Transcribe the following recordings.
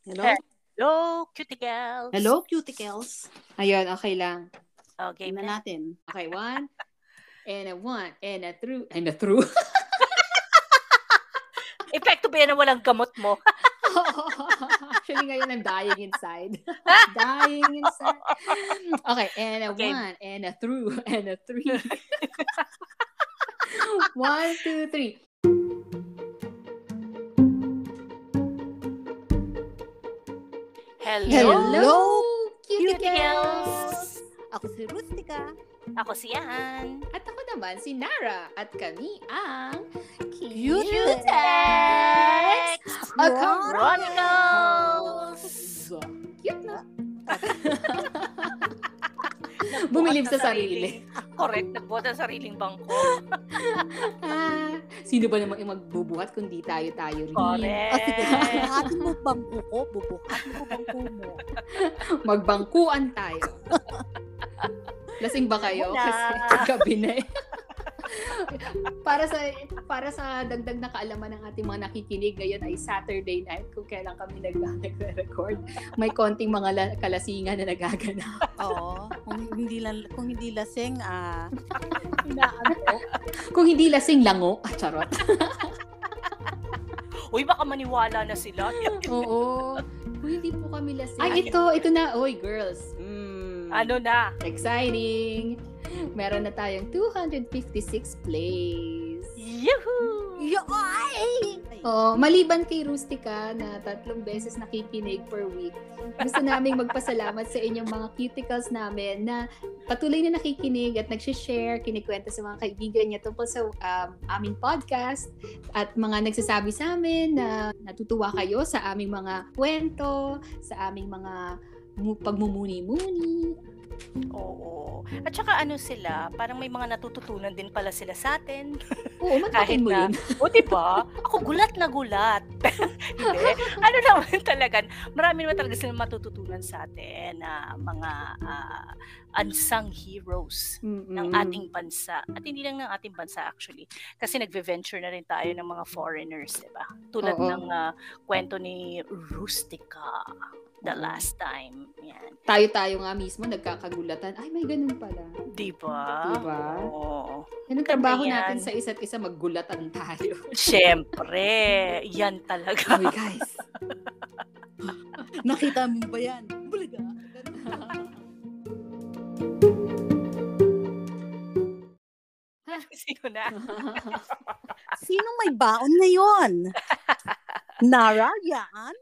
Hello? Hello, cuticles. Hello, cuticles. Ayun, okay lang. Okay Game na. na natin. Okay, one. and a one. And a through. And a through. Epekto ba yan na walang gamot mo? Actually, ngayon I'm dying inside. dying inside. Okay, and a Okay. one. And a through. And a three. one, two, three. Hello, Hello, cuticles. Ako si Rustica. Ako si Ann. At ako naman si Nara. At kami ang Cutex. Chronicles. Cute na. Bumilib sa sarili. Correct. Nagbuhat sa sariling bangko. Ah, sino ba naman yung magbubuhat kung di tayo-tayo rin? Correct. O sige, bubuhatin mo bangko ko, bubuhatin mo bangko mo. Magbangkuan tayo. Lasing ba kayo? Wala. Kasi gabi na eh. para sa para sa dagdag na kaalaman ng ating mga nakikinig ngayon ay Saturday night kung kailan kami nag nagre-record. May konting mga la- kalasingan na nagaganap. Oo. Kung hindi lang kung hindi lasing, ah inaano. Kung hindi lasing lango, ah, charot. Uy, baka maniwala na sila. Oo. Kung hindi po kami lasing. Ay, ito, ito na. Oy, girls. Mm. ano na? Exciting! Meron na tayong 256 plays. Yuhu! Yoy! Oh, maliban kay Rustica na tatlong beses nakikinig per week, gusto naming magpasalamat sa inyong mga cuticles namin na patuloy na nakikinig at nagsishare, kinikwento sa mga kaibigan niya tungkol sa um, aming podcast at mga nagsasabi sa amin na natutuwa kayo sa aming mga kwento, sa aming mga mu- pagmumuni-muni. Oo. At saka ano sila, parang may mga natututunan din pala sila sa atin. Oo, Kahit mo na- yun. O, di ba? Ako gulat na gulat. Hindi. Ano naman talaga, marami naman talaga silang matututunan sa atin na mga ah, unsung heroes ng Mm-mm. ating bansa. At hindi lang ng ating bansa actually. Kasi nagve-venture na rin tayo ng mga foreigners, di ba? Tulad Oo. ng ah, kwento ni Rustica the last time. Yan. Tayo-tayo nga mismo nagkakagulatan. Ay, may ganun pala. Di ba? Di ba? Oo. Yan ang trabaho yan. natin sa isa't isa, maggulatan tayo. Siyempre, yan talaga. Uy, guys. Nakita mo ba yan? Bulaga. Sino na? Sino may baon ngayon? Nara, yan?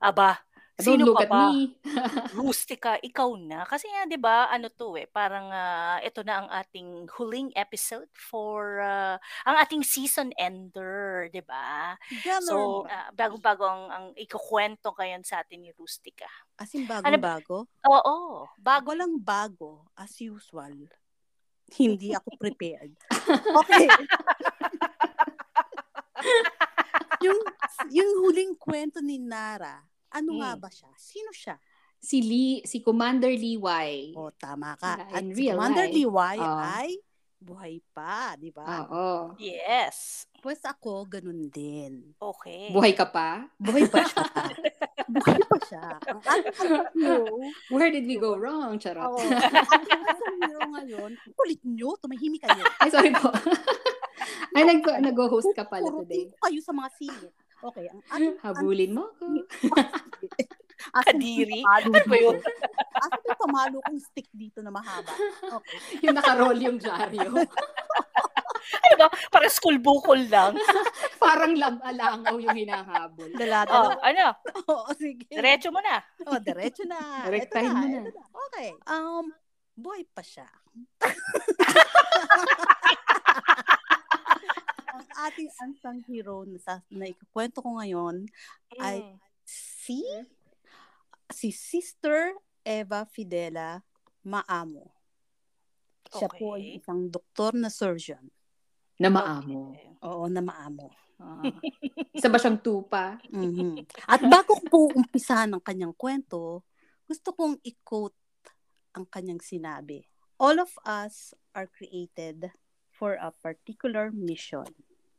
Aba, Don't sino look at ba? me. Rustica, ikaw na. Kasi nga, di ba, ano to eh, parang ah, ito na ang ating huling episode for ah, ang ating season ender, di ba? So, ah, bagong-bago ang, ang ikukwento ngayon sa atin ni Rustica. As in, ano- bago-bago? Oo, bago. Walang bago, as usual. Hindi ako prepared. Okay. yung, yung huling kwento ni Nara, ano nga Hmm. ba siya? Sino siya? si Lee, si Commander Lee Y. O, tama ka. At si Commander life. Liway Oh. ay buhay pa, di ba? Oo. Yes. Pues ako, ganun din. Okay. Buhay ka pa? Buhay pa siya. buhay pa siya. Ang hero, Where did we go wrong? Charot. Oo. ang hero ngayon, kulit nyo, tumahimik kayo. Ay, sorry po. Ay, nag- nag-host ka pala today. ko kayo sa mga singit. Okay, ang ating Habulin mo ako. Asan Kadiri? Ano ba yun? Asan yung pamalo kong stick dito na mahaba? Okay. Yung nakaroll yung dyaryo. Ano ba? Para school bukol lang. Parang lam- alangaw yung hinahabol. Oh, Dala-dala. ano? Oo, sige. Diretso mo na. Oh, diretso na. Ito Direktahin na, mo na. ito na. Okay. Um, buhay pa siya. Ang ating unsung hero na, sa, na ikukwento ko ngayon Ay, Mm. si si Sister Eva Fidela Maamo. Siya po Okay. ay isang doktor na surgeon. Na maamo. Okay. Oo, na maamo. Ah. Isa ba siyang tupa? Mhm. At bago ko po umpisahan ang kanyang kwento, gusto kong i-quote ang kanyang sinabi. All of us are created for a particular mission.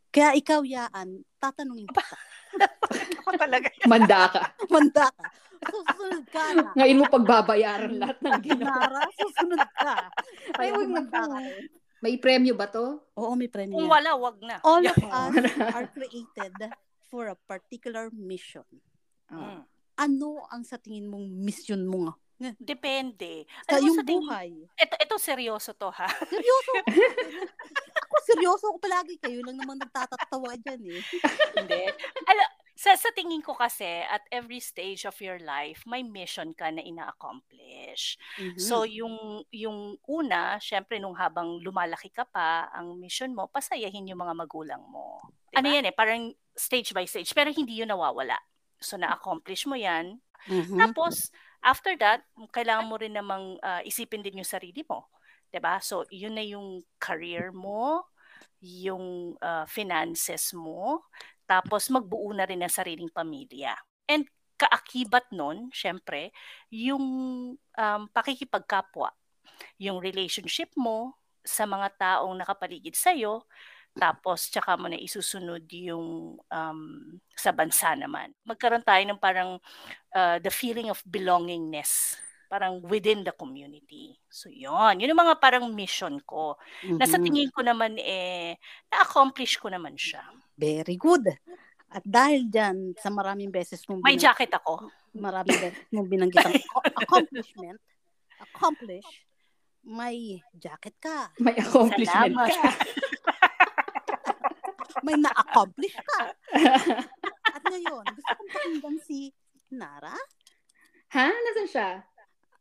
Kaya ikaw, Yaan, tatanungin kita. Talaga. Manda ka. Manda ka. Susunod ka na. Ngayon mo pagbabayaran lahat ng ginawa. Nara, susunod ka. Ay, Kaya wag na manda ka. May premyo ba to? Oo, may premyo. Kung wala, wag na. All of us are created for a particular mission. Mm. Ano ang sa tingin mong mission mo nga? Depende. Sa sa tingin- buhay. Ito, ito seryoso to ha. Seryoso. ako seryoso ako palagi. Kayo lang naman nagtatatawa dyan eh. Hindi. Ala, sa, sa tingin ko kasi, at every stage of your life, may mission ka na ina-accomplish. Mhm. So, yung, yung una, syempre, nung habang lumalaki ka pa, ang mission mo, pasayahin yung mga magulang mo. Ano yan eh, parang stage by stage, pero hindi yun nawawala. So, na-accomplish mo yan. Mhm. Tapos, after that, kailangan mo rin namang ah, isipin din yung sarili mo. 'Di ba So, yun na yung career mo, yung ah, finances mo, tapos magbuo na rin ng sariling pamilya. And kaakibat nun, syempre, yung um, pakikipagkapwa, yung relationship mo sa mga taong nakapaligid sa'yo, tapos tsaka mo na isusunod yung um, sa bansa naman. Magkaroon tayo ng parang uh, the feeling of belongingness parang within the community. So, yon Yun yung mga parang mission ko. Na sa Mhm. tingin ko naman, eh, na-accomplish ko naman siya. Very good. At dahil dyan, sa maraming beses mong May binang- jacket ako. maraming beses mong binanggit ang accomplishment, accomplish, may jacket ka, May accomplishment Salamat. ka. may na-accomplish ka. At ngayon, gusto kong pakinggan si Nara. ha? Nasaan siya?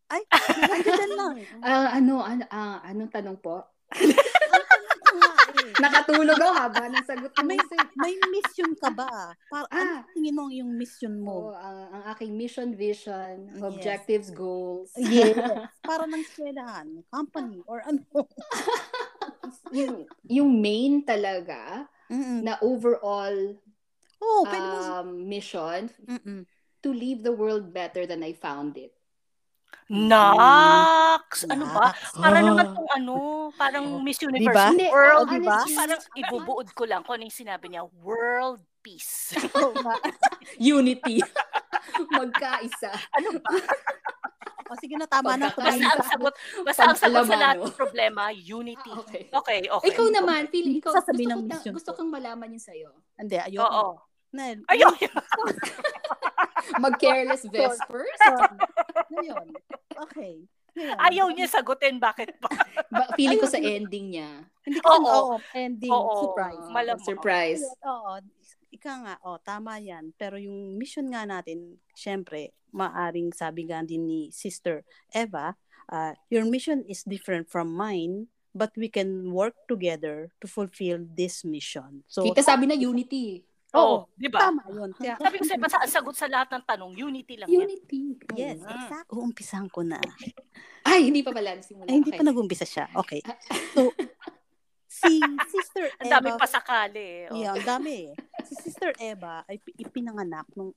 Ay, nandiyan lang. Ah, ano, ano, ah, anong tanong po? Eh. Nakatulog ako haba ng sagot ko. May, may mission ka ba? Para, Ah. ano tingin mo yung mission mo. mo? ang, ang aking mission, vision, Yes. objectives, goals. Yes. Para ng eskwelahan, company, or ano. yung, yung main talaga Mm-mm. na overall Oo, pwede mo. um, mission Mm-mm. to leave the world better than I found it. Nox! Ano ba? Para Ah. naman tong ano, parang Miss Universe Diba? World. oh, diba? honestly, Parang ibubuod ko lang kung ano yung sinabi niya. World peace. Unity. Magkaisa. ano ba? O sige na, tama na. Basta ang sagot, basta ang sagot sa lahat ng problema, unity. Okay. Okay, okay. Ikaw naman, feeling ko, gusto, ng ko, mission gusto kang malaman yun sa'yo. Hindi, ayoko. Oo. Nel, Ayun. Mag-careless vespers? Ngayon. Okay. Ngayon. Ayaw niya sagutin bakit ba? Ba, feeling ko sa ending niya. Hindi ko Oo. oo, ending, Oo. surprise. Malamang. Surprise. Oo, ika nga, oh, tama yan. Pero yung mission nga natin, syempre, maaring sabi nga din ni Sister Eva, uh, your mission is different from mine, but we can work together to fulfill this mission. So, Kita sabi na unity. Oo, di ba? tama yun. Kaya, Sabi ko sa'yo, basta ang sagot sa lahat ng tanong, unity lang yan. Unity. yes, Ah. exact. Uumpisahan ko na. Ay, hindi pa pala. Simula. Ay, hindi Okay. pa nag-umpisa siya. Okay. So, si Sister Ang dami Eva, pa sakali. Oh. Yeah, ang dami eh. Si Sister Eva ay pi- ipinanganak noong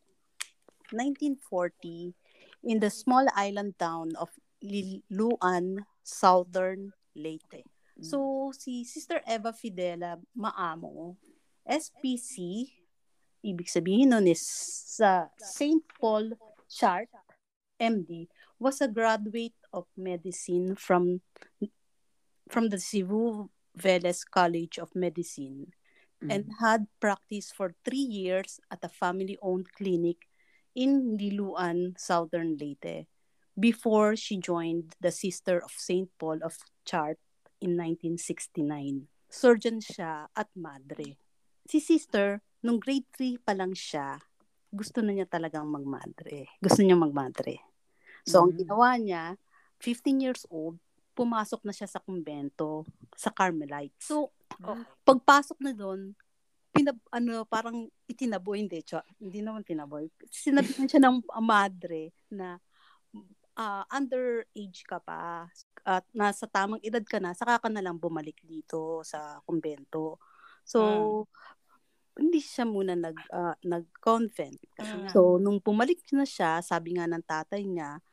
1940 in the small island town of Liluan, Southern Leyte. So, si Sister Eva Fidela Maamo, SPC, ibig sabihin nun is sa St. Paul Chart, MD, was a graduate of medicine from from the Cebu Veles College of Medicine and had practiced for three years at a family-owned clinic in Liluan, Southern Leyte, before she joined the Sister of St. Paul of Chart in 1969. Surgeon siya at madre. Si Sister, nung grade 3 pa lang siya, gusto na niya talagang magmadre. Gusto niya magmadre. So, ang Mm. ginawa niya, 15 years old, pumasok na siya sa kumbento, sa Carmelite. So, Okay. pagpasok na doon, pinab ano parang itinaboy hindi siya, hindi naman tinaboy. Sinabihan siya ng madre na ah, underage ka pa at nasa tamang edad ka na, saka ka na lang bumalik dito sa kumbento. So, hindi siya muna nag ah, nag-convent. Mm. So, nung pumalik na siya, sabi nga ng tatay niya,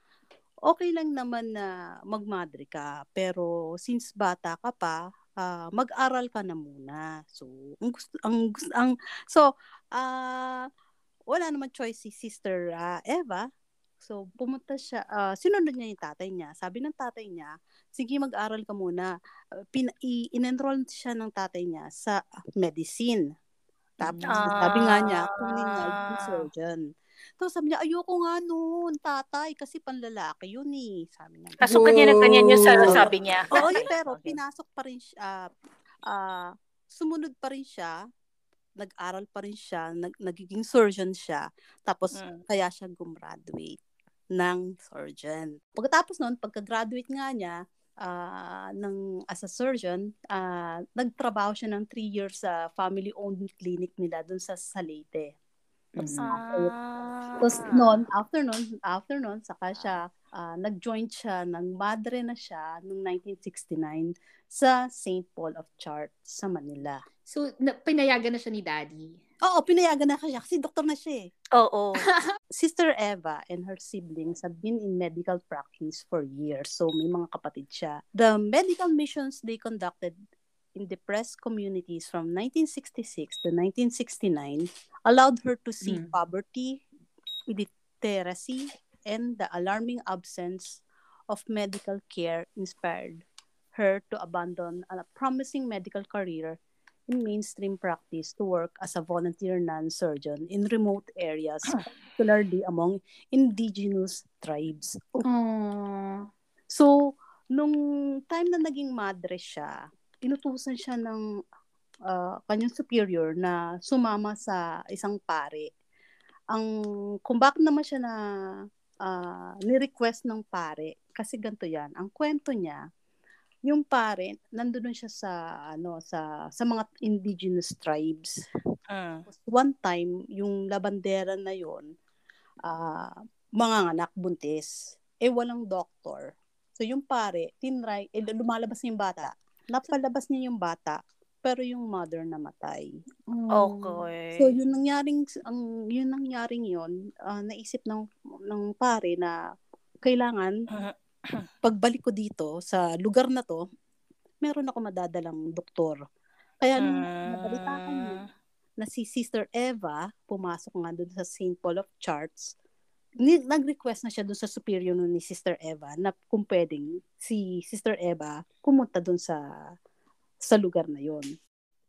okay lang naman na magmadre ka, pero since bata ka pa, uh, mag-aral ka na muna. So, ang gusto, ang, ang so, uh, wala naman choice si Sister uh, Eva. So, pumunta siya, uh, sinunod niya yung tatay niya. Sabi ng tatay niya, sige mag-aral ka muna. Pin, in-enroll siya ng tatay niya sa medicine. Tapos, ah. sabi nga niya, kunin nga yung surgeon. Tapos sabi niya, ayoko nga noon, tatay, kasi panlalaki yun eh. Sabi niya. Kaso kanya na kanya yung sabi niya. Oo, pero pinasok pa rin siya, uh, uh, sumunod pa rin siya, nag-aral pa rin siya, nag, nagiging surgeon siya, tapos mm. kaya siya gumraduate ng surgeon. Pagkatapos noon, pagka-graduate nga niya, uh, ng as a surgeon, uh, nagtrabaho siya ng 3 years sa family-owned clinic nila dun sa Salete. Tapos, mm. after, tapos noon, after noon, after noon, saka siya, uh, nag-join siya ng madre na siya noong 1969 sa St. Paul of Chartres sa Manila. So, na, pinayagan na siya ni Daddy? Oo, pinayagan na siya kasi doktor na siya eh. Oo. Sister Eva and her siblings have been in medical practice for years. So, may mga kapatid siya. The medical missions they conducted in depressed communities from 1966 to 1969 allowed her to see mm. poverty, illiteracy, and the alarming absence of medical care inspired her to abandon a promising medical career in mainstream practice to work as a volunteer non-surgeon in remote areas, particularly among indigenous tribes. Aww. So, nung time na naging madre siya, inutusan siya ng uh, kanyang superior na sumama sa isang pare. Ang kung bakit naman siya na uh, ni-request ng pare kasi ganito 'yan. Ang kwento niya, yung pare nandoon siya sa ano sa sa mga indigenous tribes. Uh. One time yung labandera na yon uh, mga anak buntis eh walang doctor. So yung pare, tinry, eh, lumalabas yung bata napalabas niya yung bata pero yung mother namatay. Okay. So yun nangyaring ang yun nangyaring yon uh, naisip ng ng pare na kailangan pagbalik ko dito sa lugar na to, meron ako madadalang doktor. Kaya nung uh, nabalitaan niya na si Sister Eva pumasok nga doon sa St. Paul of Charts, nag-request na siya doon sa superior ni Sister Eva na kung pwedeng si Sister Eva pumunta doon sa sa lugar na yon.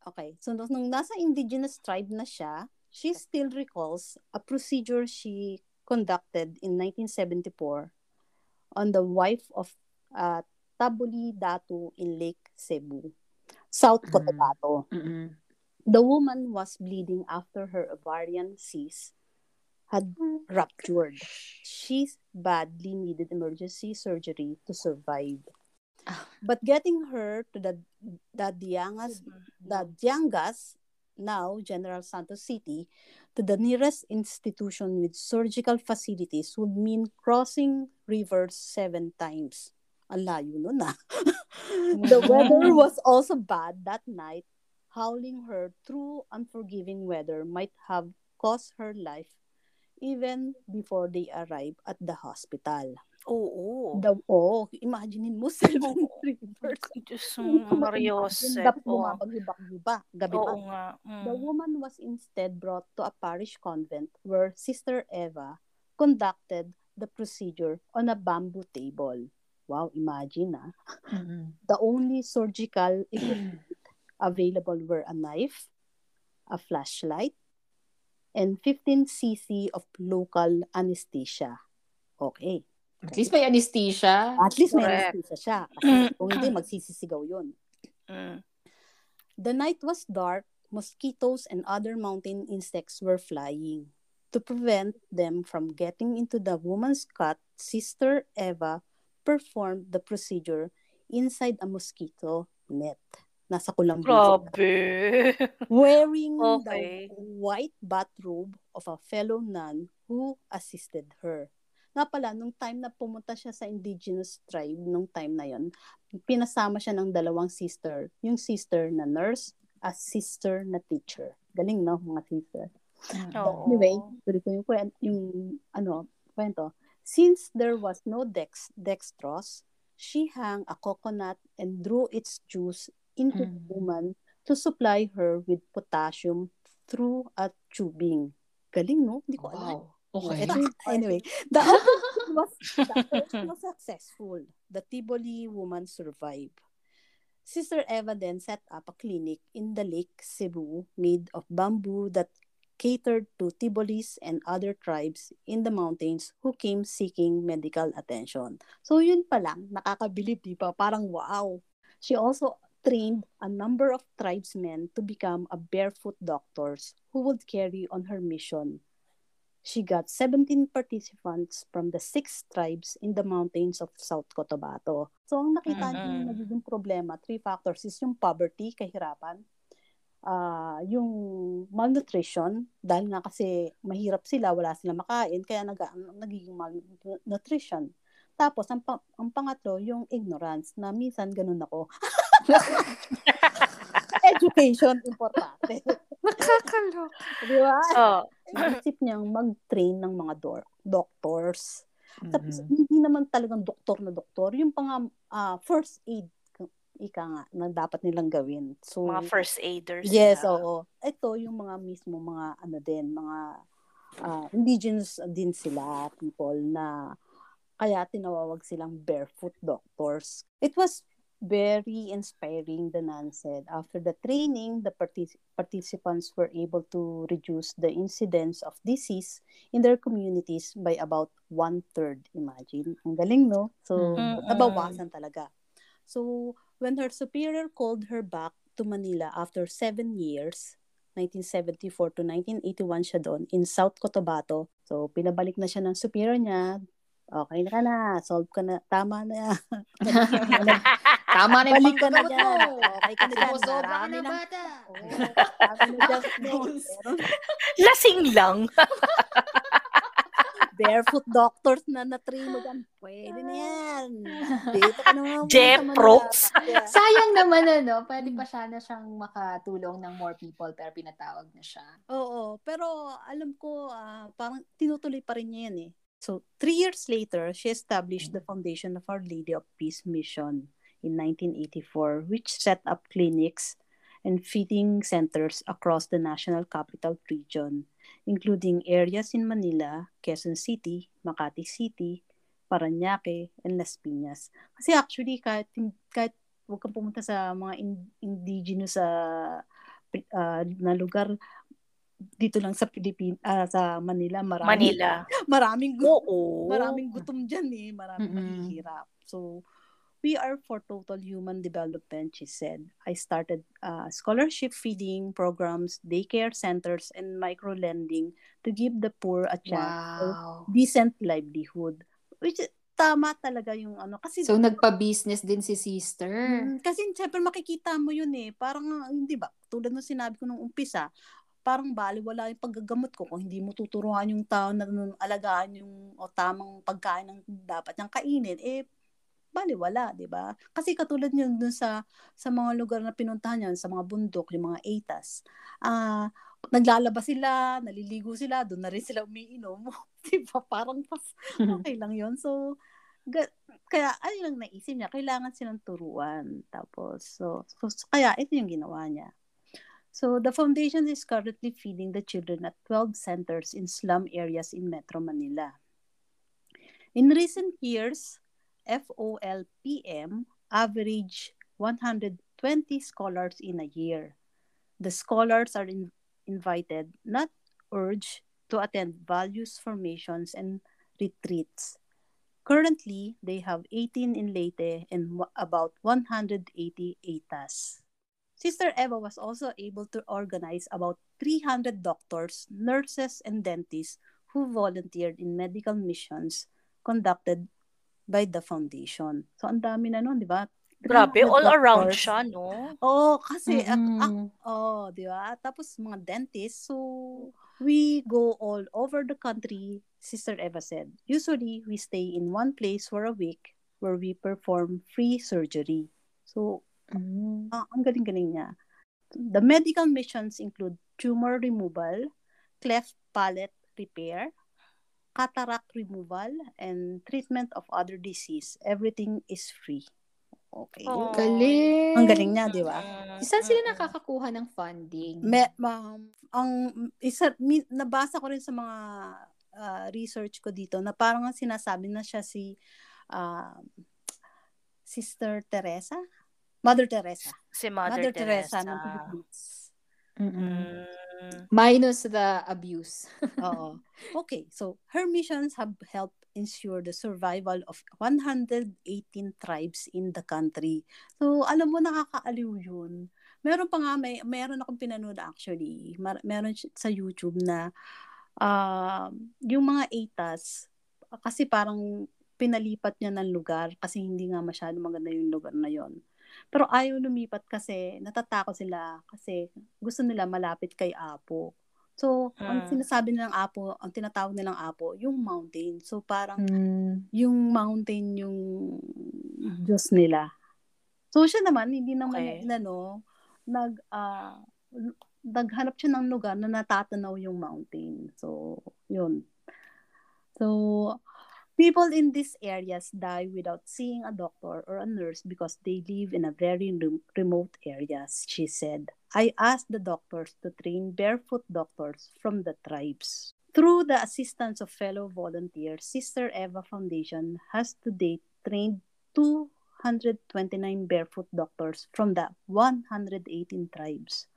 Okay, so nung nasa indigenous tribe na siya, she still recalls a procedure she conducted in 1974 on the wife of uh, Tabuli Datu in Lake Cebu, South Cotabato. Mm-hmm. The woman was bleeding after her ovarian cyst had ruptured. She badly needed emergency surgery to survive. Ah. But getting her to the the Diangas, the Diangas, now General Santos City, to the nearest institution with surgical facilities would mean crossing rivers seven times. Ang layo nun ah. the weather was also bad that night. Howling her through unforgiving weather might have cost her life even before they arrive at the hospital. Oo. The, oh, imaginein mo, seven rivers. Diyos Mariosep. Dapat bumabag-hibak-hibak. Gabi Oo pa. nga. Mm. The woman was instead brought to a parish convent where Sister Eva conducted the procedure on a bamboo table. Wow, imagine ah. Mm-hmm. The only surgical equipment available were a knife, a flashlight, and 15 cc of local anesthesia. Okay. At least may anesthesia. At least may anesthesia siya. Kasi kung hindi, magsisisigaw yun. Mm. The night was dark. Mosquitoes and other mountain insects were flying. To prevent them from getting into the woman's cot, Sister Eva performed the procedure inside a mosquito net. Nasa Kulambo. Grabe. Wearing okay. the white bathrobe of a fellow nun who assisted her. Nga pala, nung time na pumunta siya sa indigenous tribe, nung time na yon, pinasama siya ng dalawang sister. Yung sister na nurse, a sister na teacher. Galing, no? Mga sister. Oh. Anyway, tuloy ko yung, yung ano, kwento. Since there was no dex, dextrose, she hung a coconut and drew its juice into mm. the woman to supply her with potassium through a tubing. Galing, no? Hindi ko alam. Wow. Okay. anyway, the operation was, the operation was successful. The Tivoli woman survived. Sister Eva then set up a clinic in the Lake Cebu made of bamboo that catered to Tibolis and other tribes in the mountains who came seeking medical attention. So yun pa lang, nakakabilib, di ba? Parang wow. She also trained a number of tribesmen to become a barefoot doctors who would carry on her mission. She got 17 participants from the six tribes in the mountains of South Cotabato. So ang nakita mm-hmm. niyo nagiging problema, three factors is yung poverty, kahirapan, uh, yung malnutrition dahil nga kasi mahirap sila, wala silang makain, kaya nag, nagiging malnutrition. Tapos, ang, ang pangatlo, yung ignorance, na minsan ganun ako. Education, importante. Nakakalok. Di ba? Oh. Isip niyang mag-train ng mga do- doctors. Mm-hmm. Tapos, hindi naman talagang doktor na doktor. Yung pang uh, first aid ika nga, na dapat nilang gawin. So, mga first aiders. Yes, na. oo. Ito yung mga mismo mga ano din, mga uh, indigenous din sila, people na kaya tinawawag silang barefoot doctors. It was very inspiring, the Nan said. After the training, the partic- participants were able to reduce the incidence of disease in their communities by about one-third. Imagine. Ang galing, no? So, mm-hmm. nabawasan talaga. So, when her superior called her back to Manila after seven years, 1974 to 1981 siya doon, in South Cotabato. So, pinabalik na siya ng superior niya. Okay na ka na, solve ka na, tama na. tama na yung Balik ka na dyan. Okay ka na dyan. Ka na bata. Oh, Lasing lang. barefoot doctors na na-train mo dyan, pwede na yan. Dito ka naman. Jeprox. Sayang naman ano, pwede pa siya na siyang makatulong ng more people pero pinatawag na siya. Oo, pero alam ko uh, parang tinutuloy pa rin niya yan eh. So, three years later, she established the foundation of Our Lady of Peace Mission in 1984, which set up clinics and feeding centers across the National Capital Region including areas in Manila, Quezon City, Makati City, Paranaque, and Las Piñas. Kasi actually, kahit, kahit huwag kang pumunta sa mga in, indigenous uh, uh, na lugar, dito lang sa Pilipinas, uh, sa Manila, maraming, Manila. maraming, gu- maraming gutom dyan eh, maraming mm-hmm. mahihirap. So, We are for total human development, she said. I started uh, scholarship feeding programs, daycare centers, and micro lending to give the poor a chance wow. decent livelihood. Which tama talaga yung ano kasi So nagpa-business din si sister. Mm, kasi syempre makikita mo yun eh. Parang hindi ba? Tulad ng sinabi ko nung umpisa, parang bali wala yung paggagamot ko kung hindi mo tuturuan yung tao na alagaan yung o tamang pagkain ng dapat niyang kainin eh baliwala, 'di ba? Kasi katulad niyo dun sa sa mga lugar na pinuntahan niyan, sa mga bundok, yung mga ATAS. Ah, uh, naglalaba sila, naliligo sila, doon na rin sila umiinom. 'Di ba? Parang pas okay lang 'yon. So ga- kaya ano lang naisip niya, kailangan silang turuan. Tapos so, so, so kaya ito yung ginawa niya. So the foundation is currently feeding the children at 12 centers in slum areas in Metro Manila. In recent years, FOLPM average 120 scholars in a year. The scholars are in, invited, not urged, to attend values formations and retreats. Currently, they have 18 in Leyte and about 180 ATAS. Sister Eva was also able to organize about 300 doctors, nurses, and dentists who volunteered in medical missions conducted by the foundation. So, ang dami na nun, di ba? Grabe, all doctors. around siya, no? Oo, oh, kasi, mm-hmm. ak, oh, di ba? Tapos, mga dentist. So, we go all over the country, Sister Eva said. Usually, we stay in one place for a week where we perform free surgery. So, mm-hmm. uh, ang galing-galing niya. The medical missions include tumor removal, cleft palate repair, cataract removal and treatment of other disease, everything is free. Okay. Oh. Galing. Ang galing niya, di ba? Mm, Saan sila mm, nakakakuha ng funding? Me, ma, ang isa mi, nabasa ko rin sa mga ah, research ko dito na parang ang sinasabi na siya si ah, Sister Teresa, Mother Teresa. Si Mother, Teresa. ng Philippines. Mm-mm. Mm. Minus the abuse. Oo. Okay, so her missions have helped ensure the survival of 118 tribes in the country. So, alam mo, nakakaaliw yun. Meron pa nga, may, meron akong pinanood actually. Mar- meron sa YouTube na ah, yung mga ATAS, kasi parang pinalipat niya ng lugar kasi hindi nga masyado maganda yung lugar na yon. Pero ayaw lumipat kasi natatakot sila kasi gusto nila malapit kay Apo. So, ang Mm. sinasabi nilang Apo, ang tinatawag nilang Apo, yung mountain. So, parang Mm. yung mountain yung Diyos nila. So, siya naman, hindi naman Okay. niya, ano, nag, ah, naghanap siya ng lugar na natatanaw yung mountain. So, yun. So, people in these areas die without seeing a doctor or a nurse because they live in a very rem- remote areas, she said. I asked the doctors to train barefoot doctors from the tribes. Through the assistance of fellow volunteers, Sister Eva Foundation has to date trained 229 barefoot doctors from the 118 tribes.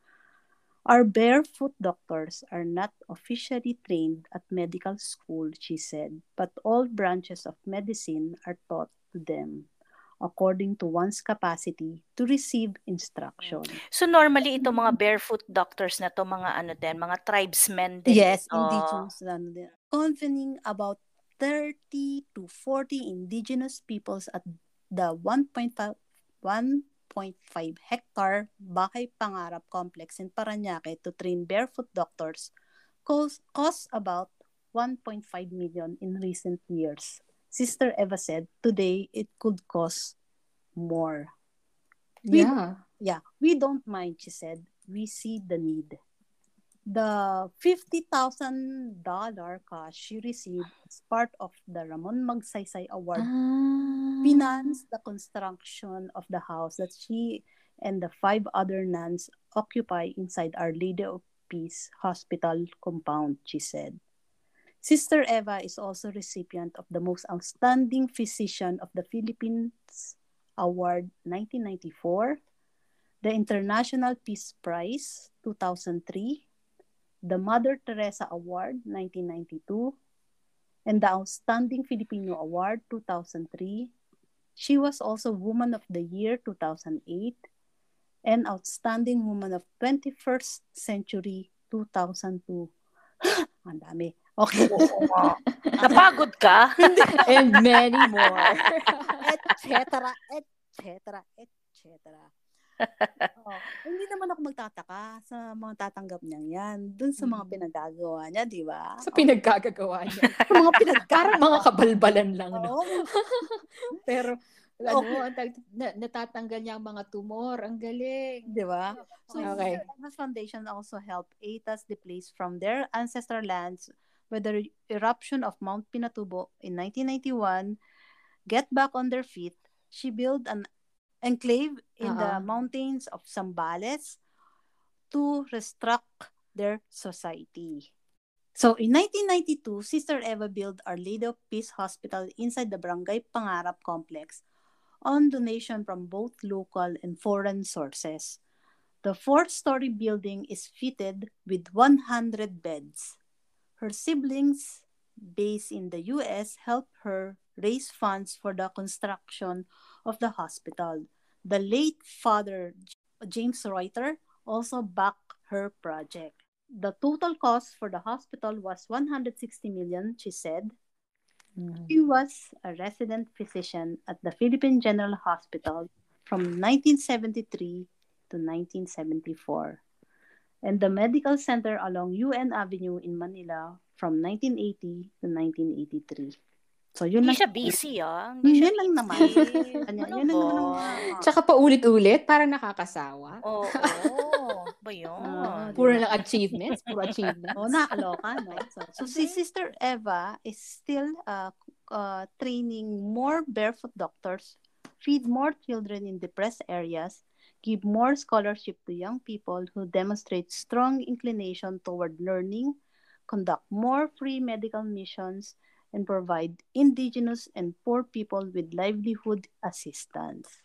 Our barefoot doctors are not officially trained at medical school, she said, but all branches of medicine are taught to them according to one's capacity to receive instruction. So normally itong mga barefoot doctors na to mga ano din, mga tribesmen din. Yes, ito. indigenous. ano din. Convening about 30 to 40 indigenous peoples at the 1.5 1.5 hectare Bahay Pangarap complex in Paranaque to train barefoot doctors cost, cost about 1.5 million in recent years. Sister Eva said today it could cost more. We- Yeah. Yeah, we don't mind, she said. We see the need. The $50,000 cash she received as part of the Ramon Magsaysay Award Ah. financed the construction of the house that she and the five other nuns occupy inside Our Lady of Peace Hospital compound, she said. Sister Eva is also recipient of the Most Outstanding Physician of the Philippines Award 1994, the International Peace Prize 2003, the Mother Teresa Award 1992, and the Outstanding Filipino Award 2003. She was also Woman of the Year 2008 and Outstanding Woman of 21st Century 2002. Ang dami. Okay. Napagod ka? And many more. et cetera, et cetera, et cetera. Oh, hindi naman ako magtataka sa mga tatanggap niyang yan. Dun sa mga Mm. pinagagawa niya, di ba? sa pinagkagagawa niya. Sa mga pinagagawa. Parang mga kabalbalan lang, no? Pero, ano, ang tag- na, natatanggal niya ang mga tumor. Ang galing. Di ba? So, Okay. Emma's Foundation also helped ATAs displaced from their ancestral lands with the eruption of Mount Pinatubo in 1991 get back on their feet. She built an enclave in the Uh-uh. mountains of Zambales to restruct their society. So in 1992, Sister Eva built Our Lady of Peace Hospital inside the Barangay Pangarap complex on donation from both local and foreign sources. The fourth story building is fitted with 100 beds. Her siblings, based in the US, helped her raise funds for the construction of the hospital. The late father, James Reuter, also backed her project. The total cost for the hospital was 160 million, she said. Mm-hmm. He was a resident physician at the Philippine General Hospital from 1973 to 1974 and the medical center along UN Avenue in Manila from 1980 to 1983. So yun Hindi lang. siya busy, ah. Hindi siya yun lang naman. Kanya, Ano yun lang naman Tsaka paulit-ulit, parang nakakasawa. Oo. oo. ba yun? Ah, Puro lang achievements, puro achievements. Oh, nakakaloka, no? So, so si Sister Eva is still uh, uh, training more barefoot doctors feed more children in depressed areas, give more scholarship to young people who demonstrate strong inclination toward learning, conduct more free medical missions, and provide indigenous and poor people with livelihood assistance.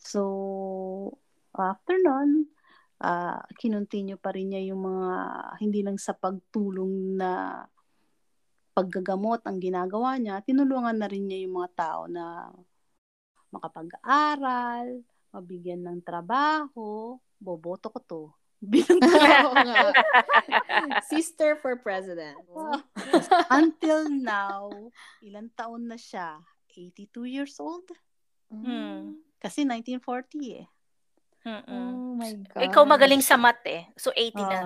So, after nun, uh, kinontinue pa rin niya yung mga hindi lang sa pagtulong na paggagamot ang ginagawa niya, tinulungan na rin niya yung mga tao na makapag-aral, mabigyan ng trabaho, boboto ko to. Bilang nga. Sister for president. Until now, ilang taon na siya? 82 years old? Hmm. Kasi 1940 eh. Mm-mm. Oh my God. Ikaw magaling sa math eh. So 80 uh, na.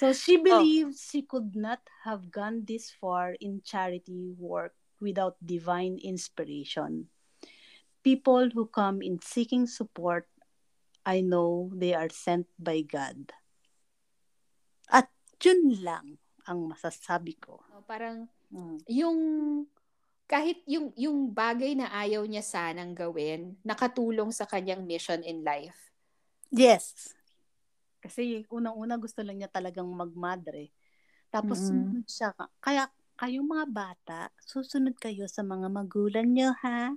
so she believes oh. she could not have gone this far in charity work without divine inspiration. People who come in seeking support, I know they are sent by God. At yun lang ang masasabi ko. Parang hmm. yung kahit yung yung bagay na ayaw niya sanang gawin, nakatulong sa kanyang mission in life. Yes. Kasi unang-una gusto lang niya talagang magmadre. Tapos mm-hmm. siya. Kaya kayong mga bata, susunod kayo sa mga magulang niyo, ha?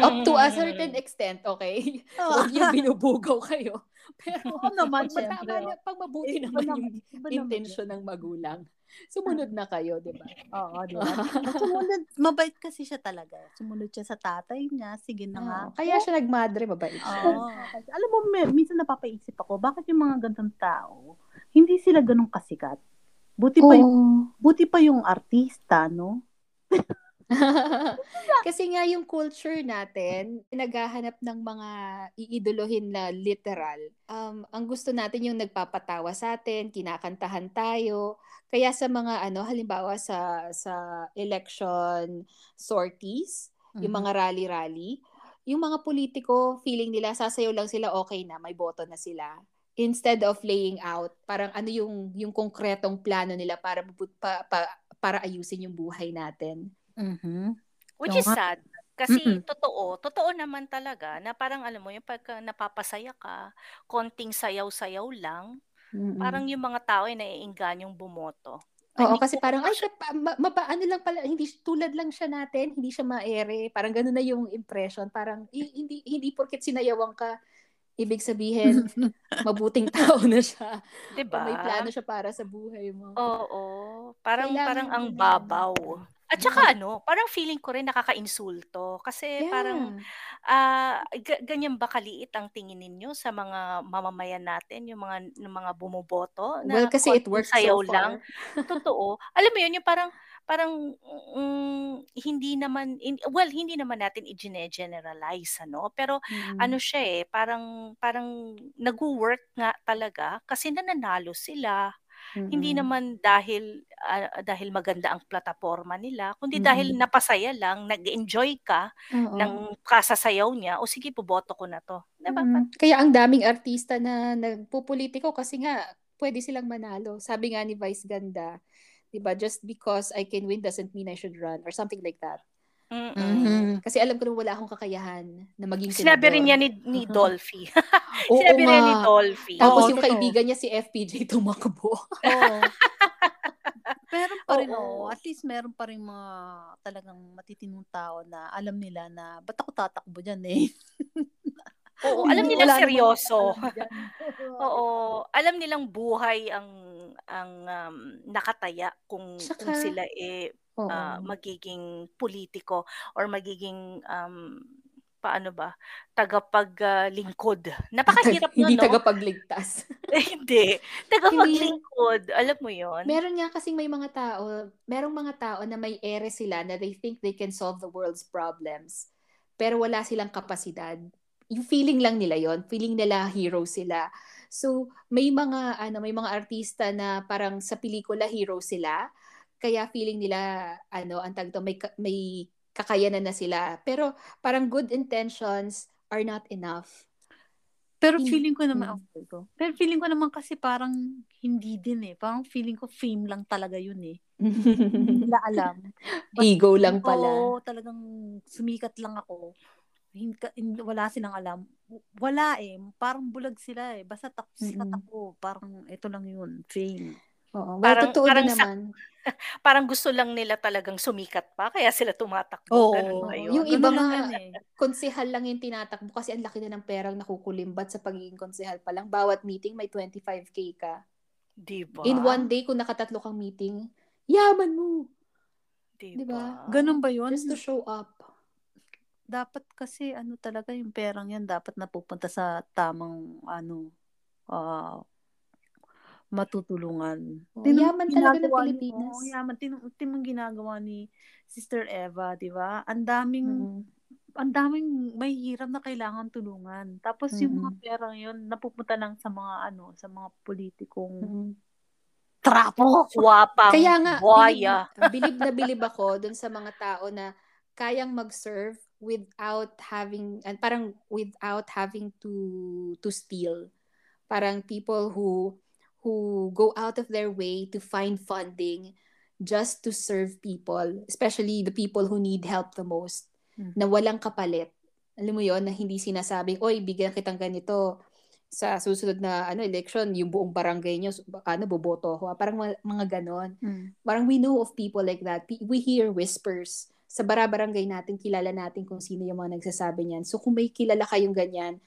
Up to a certain extent, okay? Oh. Huwag yung binubugaw kayo. Pero Oo naman, pag, matama, pag mabuti naman yung intention ng magulang, sumunod na kayo, di ba? Oo, di ba? sumunod, mabait kasi siya talaga. Sumunod siya sa tatay niya, sige na nga. Oh, kaya siya nagmadre, mabait siya. Oo. Alam mo, minsan napapaisip ako, bakit yung mga gantong tao, hindi sila ganun kasikat? Buti pa yung, buti pa yung artista, no? Kasi nga yung culture natin, naghahanap ng mga iidolohin na literal. Um, ang gusto natin yung nagpapatawa sa atin, kinakantahan tayo. Kaya sa mga ano, halimbawa sa sa election sorties, mm-hmm. yung mga rally-rally, yung mga politiko, feeling nila sasayaw lang sila, okay na, may boto na sila instead of laying out parang ano yung yung konkretong plano nila para pa, pa, para ayusin yung buhay natin. Mm-hmm. Which is sad. Kasi Mm-mm. totoo, totoo naman talaga na parang alam mo yung pagka napapasaya ka, konting sayaw-sayaw lang, Mm-mm. parang yung mga tao ay naiingganyong bumoto. Oo, kasi parang, ay, siya, ma, ma, ano lang pala, hindi, tulad lang siya natin, hindi siya maere. Parang gano'n na yung impression. Parang, hindi, hindi porket sinayawan ka, ibig sabihin, mabuting tao na siya. Diba? O may plano siya para sa buhay mo. Oo. Parang, Kailangan parang ang babaw. At saka ano, parang feeling ko rin nakaka-insulto kasi parang ah ga- ganyan ba kaliit ang tingin ninyo sa mga mamamayan natin, yung mga yung mga bumoboto Well, na kasi it konting works sayaw so lang? far. Totoo. Alam mo yun, yung parang parang mm, hindi naman in, well, hindi naman natin i-generalize ano, pero ano Mm. siya eh, parang parang nagwo-work nga talaga kasi nananalo sila. Hindi Mm. naman dahil, ah, dahil maganda ang plataporma nila, kundi dahil Mm. napasaya lang, nag-enjoy ka Oo. ng kasasayaw niya, "O sige boboto ko na 'to." 'Di ba? Mm. Kaya ang daming artista na nagpupulitiko kasi nga pwede silang manalo. Sabi nga ni Vice Ganda, 'di ba, "Just because I can win doesn't mean I should run," or something like that. Mm. Mhm. Kasi alam ko na wala akong kakayahan na maging Sinabi rin senador. niya ni ni Mhm. Dolphy. Oo Sinabi rin ni. Dolphy. Tapos Oo, yung totoo. kaibigan niya si FPJ tumakbo. Oo. Meron pa rin, oh, at least meron pa rin mga talagang matitinong tao na alam nila na ba't ako tatakbo dyan eh. Oo, alam nilang seryoso. Oo, alam nilang buhay ang ang um, nakataya kung kung Tsaka sila eh oo. ah, magiging politiko or magiging um, paano ba, tagapaglingkod. Napakahirap nun, Hindi no? tagapagligtas. Hindi. Hindi. Tagapaglingkod. Alam mo yon Meron nga kasing may mga tao, merong mga tao na may ere sila na they think they can solve the world's problems. Pero wala silang kapasidad. Yung feeling lang nila yon, feeling nila hero sila. So, may mga ano, may mga artista na parang sa pelikula hero sila. Kaya feeling nila ano, ang tag to, may may kakayanan na sila. Pero parang good intentions are not enough. Pero feeling ko naman, Mm. okay ko. Pero feeling ko naman kasi parang hindi din eh. Parang feeling ko fame lang talaga yun eh. Hindi nila alam. Basta, Ego lang pala. Oo, talagang sumikat lang ako. Hindi, wala silang alam. Wala eh. Parang bulag sila eh. Basta sikat Mm-mm. ako. Parang ito lang yun. Fame. Oo, well, Parang- totoo parang din sa- naman. Parang gusto lang nila talagang sumikat pa, kaya sila tumatakbo. Oo. Ganun ba yun? Yung iba yan eh. konsehal lang yung tinatakbo kasi ang laki na ng perang nakukulimbat sa pagiging konsehal pa lang. Bawat meeting may 25k ka. Diba? In one day, kung nakatatlo kang meeting, yaman mo. Diba? Diba? Ganun ba yun? Just to show up. dapat kasi ano talaga yung perang yan dapat napupunta sa tamang ano ah matutulungan. Oh, Tinong yaman talaga ng Pilipinas. Oo, yaman. Tinong, tinong ginagawa ni Sister Eva, di ba? Ang daming, Mm. ang daming may hirap na kailangan tulungan. Tapos yung mga perang yun, napupunta lang sa mga ano, sa mga politikong Mm. trapo. Wapang Kaya nga, buhaya. bilib, bilib na bilib ako dun sa mga tao na kayang mag-serve without having, and parang without having to to steal. Parang people who who go out of their way to find funding just to serve people, especially the people who need help the most, Hmm. na walang kapalit. Alam mo yon na hindi sinasabing, oy, bigyan kitang ganito sa susunod na ano election, yung buong barangay nyo, ano, boboto ako. Parang mga, mga ganon. Mm. Parang we know of people like that. We hear whispers. Sa bara-barangay natin, kilala natin kung sino yung mga nagsasabi niyan. So kung may kilala kayong ganyan,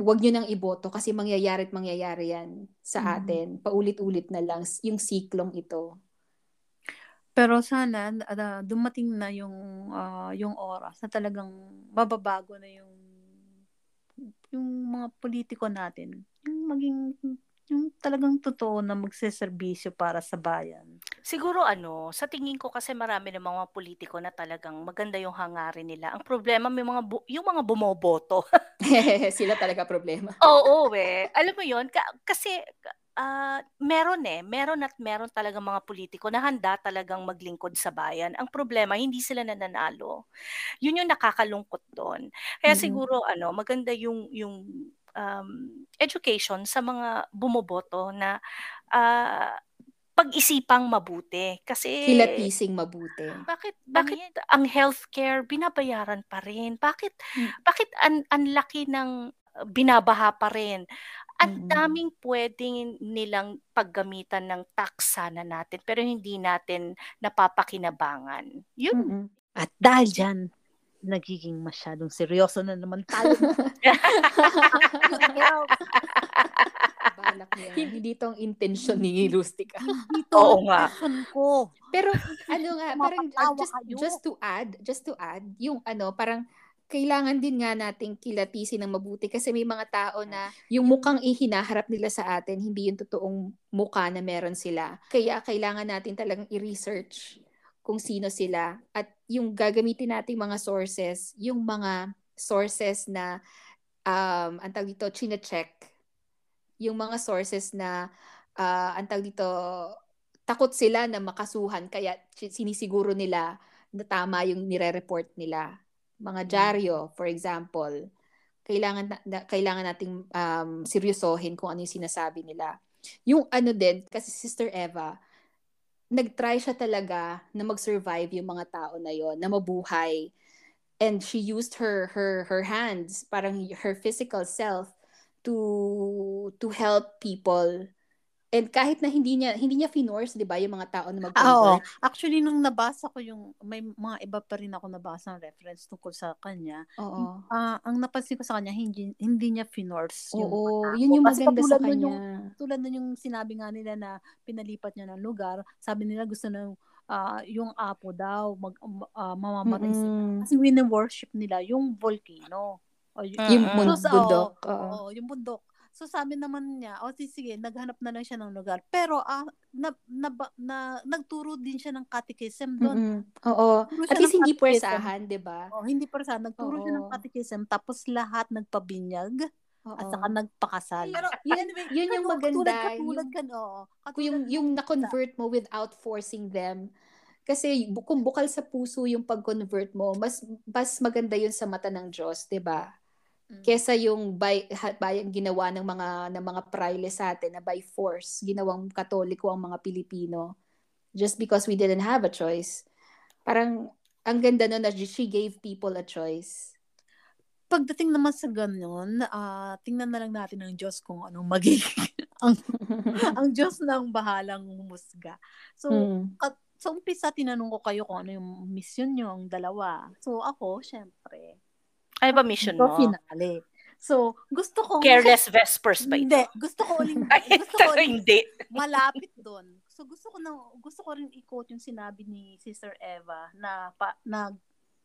huwag nyo nang iboto kasi mangyayari at mangyayari yan sa Mhm. atin. Paulit-ulit na lang yung siklong ito. Pero sana uh, dumating na yung ah, yung oras na talagang mababago na yung yung mga politiko natin. Yung maging yung talagang totoo na magseserbisyo para sa bayan. Siguro ano, sa tingin ko kasi marami ng mga politiko na talagang maganda yung hangarin nila. Ang problema may mga bu- yung mga bumoboto. Sila talaga problema. Oo, eh. Alam mo 'yon, ka- kasi ah, meron eh, meron at meron talagang mga politiko na handa talagang maglingkod sa bayan. Ang problema, hindi sila nananalo. Yun yung nakakalungkot doon. Kaya Mhm. siguro ano, maganda yung yung um, education sa mga bumoboto na ah, pag-isipang mabuti kasi Kilatising mabuti. bakit bakit ang healthcare binabayaran pa rin? Bakit Hmm. bakit ang ang laki ng uh, binabaha pa rin? Ang daming pwedeng nilang paggamitan ng tax sana natin pero hindi natin napapakinabangan. Yun. Mm-mm. At dahil dyan, nagiging masyadong seryoso na naman tayo. Balak niya. Hindi to ang intention ni Rustica. Hindi to Oo ang nga. ko. Pero ano nga, parang uh, just, kayo. just to add, just to add, yung ano, parang kailangan din nga nating kilatisin ng mabuti kasi may mga tao na yung mukhang ihinaharap nila sa atin, hindi yung totoong mukha na meron sila. Kaya kailangan natin talagang i-research kung sino sila at yung gagamitin nating mga sources, yung mga sources na um, ang tawag dito, chine-check. Yung mga sources na uh, ang tawag dito, takot sila na makasuhan kaya sinisiguro nila na tama yung nire-report nila. Mga dyaryo, for example, kailangan na, na- kailangan nating um, seryosohin kung ano yung sinasabi nila. Yung ano din, kasi Sister Eva, nag-try siya talaga na mag-survive yung mga tao na yon na mabuhay. And she used her her her hands, parang her physical self to to help people. And kahit na hindi niya hindi niya finorce, 'di ba, yung mga tao na Ah, Oo. mag-convert. Actually, nung nabasa ko yung, may mga iba pa rin ako nabasa ng reference tungkol sa kanya. Oo. Ah, ang napansin ko sa kanya, hindi, hindi niya finorse yung Oo, mga yun yung Kasi maganda sa kanya. yung tulad nun yung sinabi nga nila na pinalipat niya ng lugar, sabi nila gusto ng ah, yung apo daw mag ah, mamamatay sila. Mm-mm. Kasi wini-worship nila yung volcano. O, y- Yung mun- sa- bundok. oo, Oo. oo, yung bundok. So sabi naman niya, o oh, sige, naghanap na lang siya ng lugar. Pero ah, na, na, na, nagturo din siya ng catechism doon. Mm-mm. Oo. Nagturo At least hindi pwersahan, 'di ba? Oh, hindi sa nagturo siya ng Oo. catechism tapos lahat nagpabinyag at Oo. saka nagpakasal. Pero yun, yun yung maganda. Katulad, katulad yung- kan, oo. Katulad yung, yung na-convert mo without forcing them. Kasi bu- kung bukal sa puso yung pag-convert mo, mas mas maganda yun sa mata ng Diyos, 'di ba? Mm. Kesa yung by, by ginawa ng mga ng mga praile sa atin na by force, ginawang katoliko ang mga Pilipino. just because we didn't have a choice. Parang ang ganda nun na she gave people a choice. Pagdating naman sa ganun, uh, tingnan na lang natin ng Diyos kung anong magiging ang, ang Diyos nang bahalang humusga. So, mm. at, sa umpisa, tinanong ko kayo kung ano yung mission nyo, ang dalawa. So, ako, syempre. Ano ba mission mo? Finale. So, gusto ko... Careless Vespers ba ito? Hindi. Gusto ko uling... gusto ko hindi. malapit doon. So, gusto ko na gusto ko rin i-quote yung sinabi ni Sister Eva na pa, na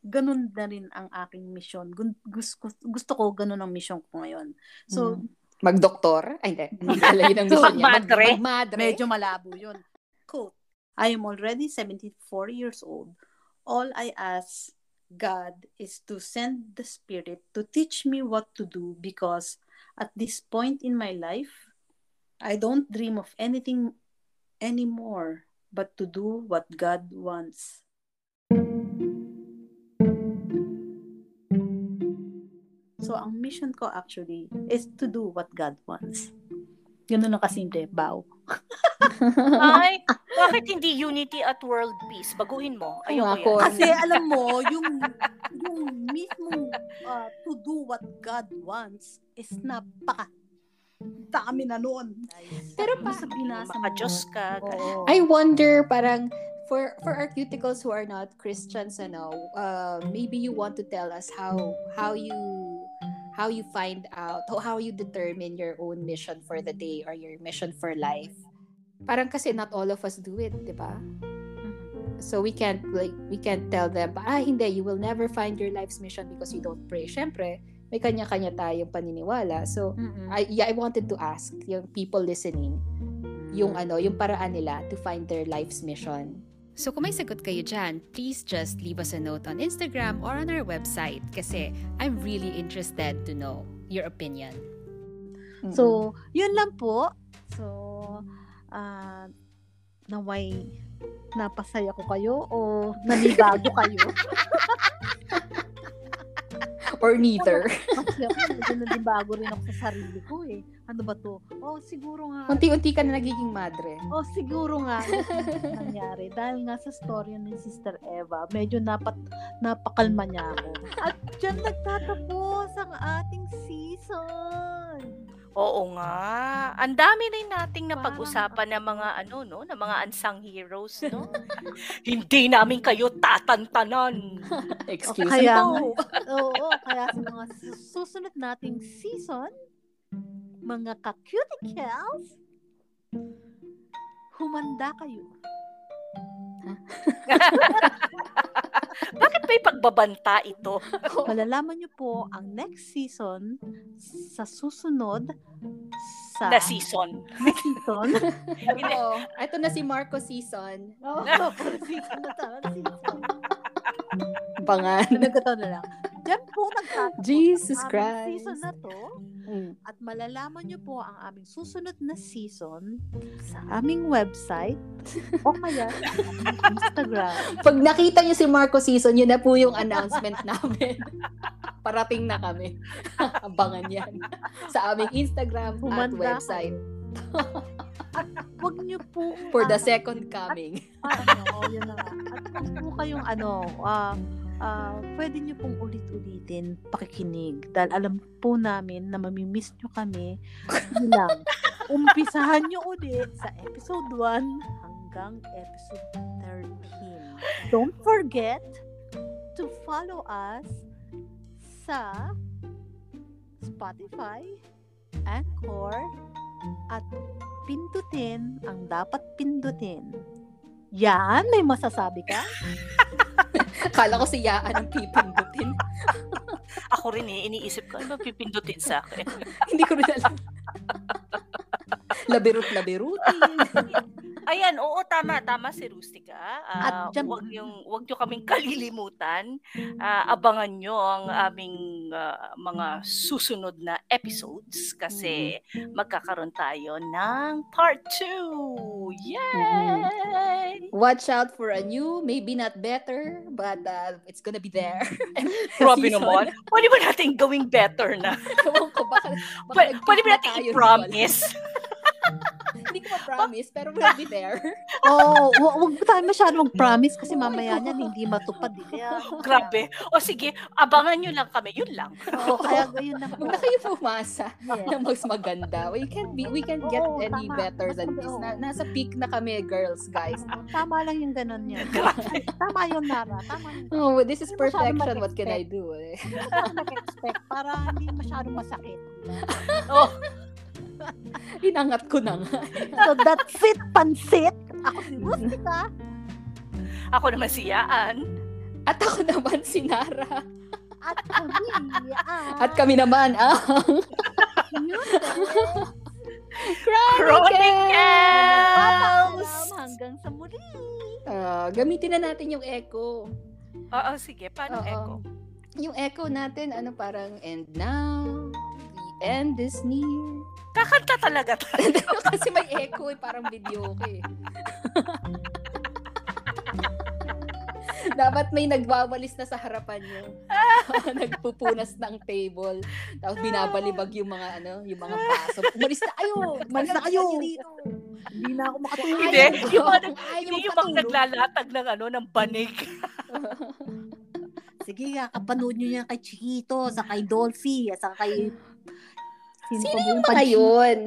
ganun na rin ang aking mission. Gusto, gusto ko ganun ang mission ko ngayon. So, mm. Magdoktor? Ay, hindi. Hindi ang mission niya. Magmadre. Mag, magmadre. Medyo malabo yun. Quote, I am already 74 years old. All I ask God is to send the Spirit to teach me what to do because at this point in my life, I don't dream of anything anymore but to do what God wants. So, ang mission ko actually is to do what God wants. Ganun na kasimple, bow. Ay, bakit hindi unity at world peace? Baguhin mo. Ayoko yan. Kasi alam mo, yung yung mismo uh, to do what God wants is napaka dami na noon. Pero pa, sa binasa mo. Diyos ka. Oh. I wonder, parang, for for our cuticles who are not Christians, ano, uh, maybe you want to tell us how how you how you find out, how you determine your own mission for the day or your mission for life. Parang kasi not all of us do it, di ba? Mm-hmm. So we can't like we can't tell them, ah hindi, you will never find your life's mission because you don't pray. Syempre, may kanya-kanya tayong paniniwala. So mm-hmm. I yeah, I wanted to ask yung people listening yung ano, yung paraan nila to find their life's mission. So kung may sagot kayo dyan, please just leave us a note on Instagram or on our website kasi I'm really interested to know your opinion. So, yun lang po. So, uh, naway napasaya ko kayo o nanibago kayo. Or neither. Kasi ako, rin ako sa sarili ko eh. Ano ba to? Oh, siguro nga. Unti-unti ka na nagiging madre. Oh, siguro nga. nangyari. Dahil nga sa story ni Sister Eva, medyo napat, napakalma niya ako. At dyan nagtatapos ang ating season. Oo nga. Ang dami rin nating napag-usapan ng mga ano no, ng mga unsung heroes no. Hindi namin kayo tatantanan. Excuse kaya, me. Oo, kaya sa mga susunod nating season, mga ka-cuticles, humanda kayo. Bakit may pagbabanta ito? Malalaman niyo po ang next season sa susunod sa... Na season. Na season. Oo. Ito na si Marco season. Oo, oh, season na to. Season. Pangan. Nagkataon na lang. Diyan po nagtatapos Jesus ang Christ. season na to. Mm. At malalaman nyo po ang aming susunod na season sa aming website o kaya Instagram. Pag nakita nyo si Marco season, yun na po yung announcement namin. Parating na kami. Abangan yan. Sa aming Instagram Humanda at website. at wag niyo po for the second coming. At, ano, yun na nga. At wag po kayong ano, uh, uh, pwede nyo pong ulit-ulitin pakikinig dahil alam po namin na mamimiss nyo kami. Yun lang. Umpisahan nyo ulit sa episode 1 hanggang episode 13 don't forget to follow us sa Spotify Anchor at pindutin ang dapat pindutin. Yan, may masasabi ka? Kala ko si Yaan ang pipindutin. Ako rin eh, iniisip ko, ano ba pipindutin sa akin? Hindi ko rin alam. Labirut-labirutin. Ayan, oo, tama, tama si Rustica. Uh, At dyan, wag, yung, wag nyo kaming kalilimutan. Uh, abangan nyo ang aming uh, mga susunod na episodes kasi mm-hmm. magkakaroon tayo ng part 2. Yay! Mm-hmm. Watch out for a new, maybe not better, but uh, it's gonna be there. Grabe naman. Pwede ba natin gawing better na? Ewan ko, baka, baka pwede ba natin i-promise? Hindi ko ma-promise, pero we'll be there. Oo, oh, wag mo tayo masyado mag-promise kasi mamaya niyan hindi matupad. Eh. Kaya, Grabe. O sige, abangan nyo lang kami. Yun lang. Oo, kaya yun lang. Huwag na kayo pumasa Yes. na mas maganda. We can't be, we can't get Oo, any tama. better than this. Na, nasa peak na kami, girls, guys. Tama lang yung ganun niya. Tama yun, Nara. Tama yun. Oh, this is masyado perfection. What can I mag-expect. do? Eh? Hindi mo tayo nag-expect para hindi masyadong masakit. Oh, Inangat ko na nga. So that's it, pansit. Ako si Rustica. ako naman si Yaan. At ako naman si Nara. At kami, ah, At kami naman ang Chronicles! Hanggang sa muli. Ah, gamitin na natin yung echo. Oo, sige. Paano Oo. echo? Yung echo natin, ano parang, and now, end is near. Kakanta talaga tayo. Kasi may echo eh, parang video ko eh. Dapat may nagwawalis na sa harapan nyo. Nagpupunas ng table. Tapos binabalibag yung mga ano, yung mga baso. Umalis na kayo! Umalis na kayo! dito! Hindi na ako makatulog. Hindi, yung hindi yung mga naglalatag ng ano, ng banig. Sige nga, kapanood nyo yan kay Chiquito, sa kay Dolphy, at sa kay... Sino pa ba yung mga Panchito? yun?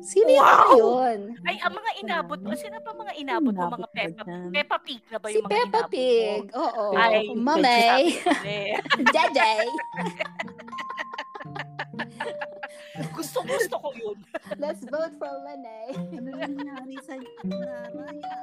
Sino yung mga yun? Ay, ang mga inabot mo. Sino pa mga inabot mo? Mga Peppa? Peppa Pig na ba Si yung mga Peppa inabot Pig. mo? Oo. Ay, Mamay. Jajay. gusto, gusto ko yun. Let's vote for Lene. Ano nangyari sa Naraya?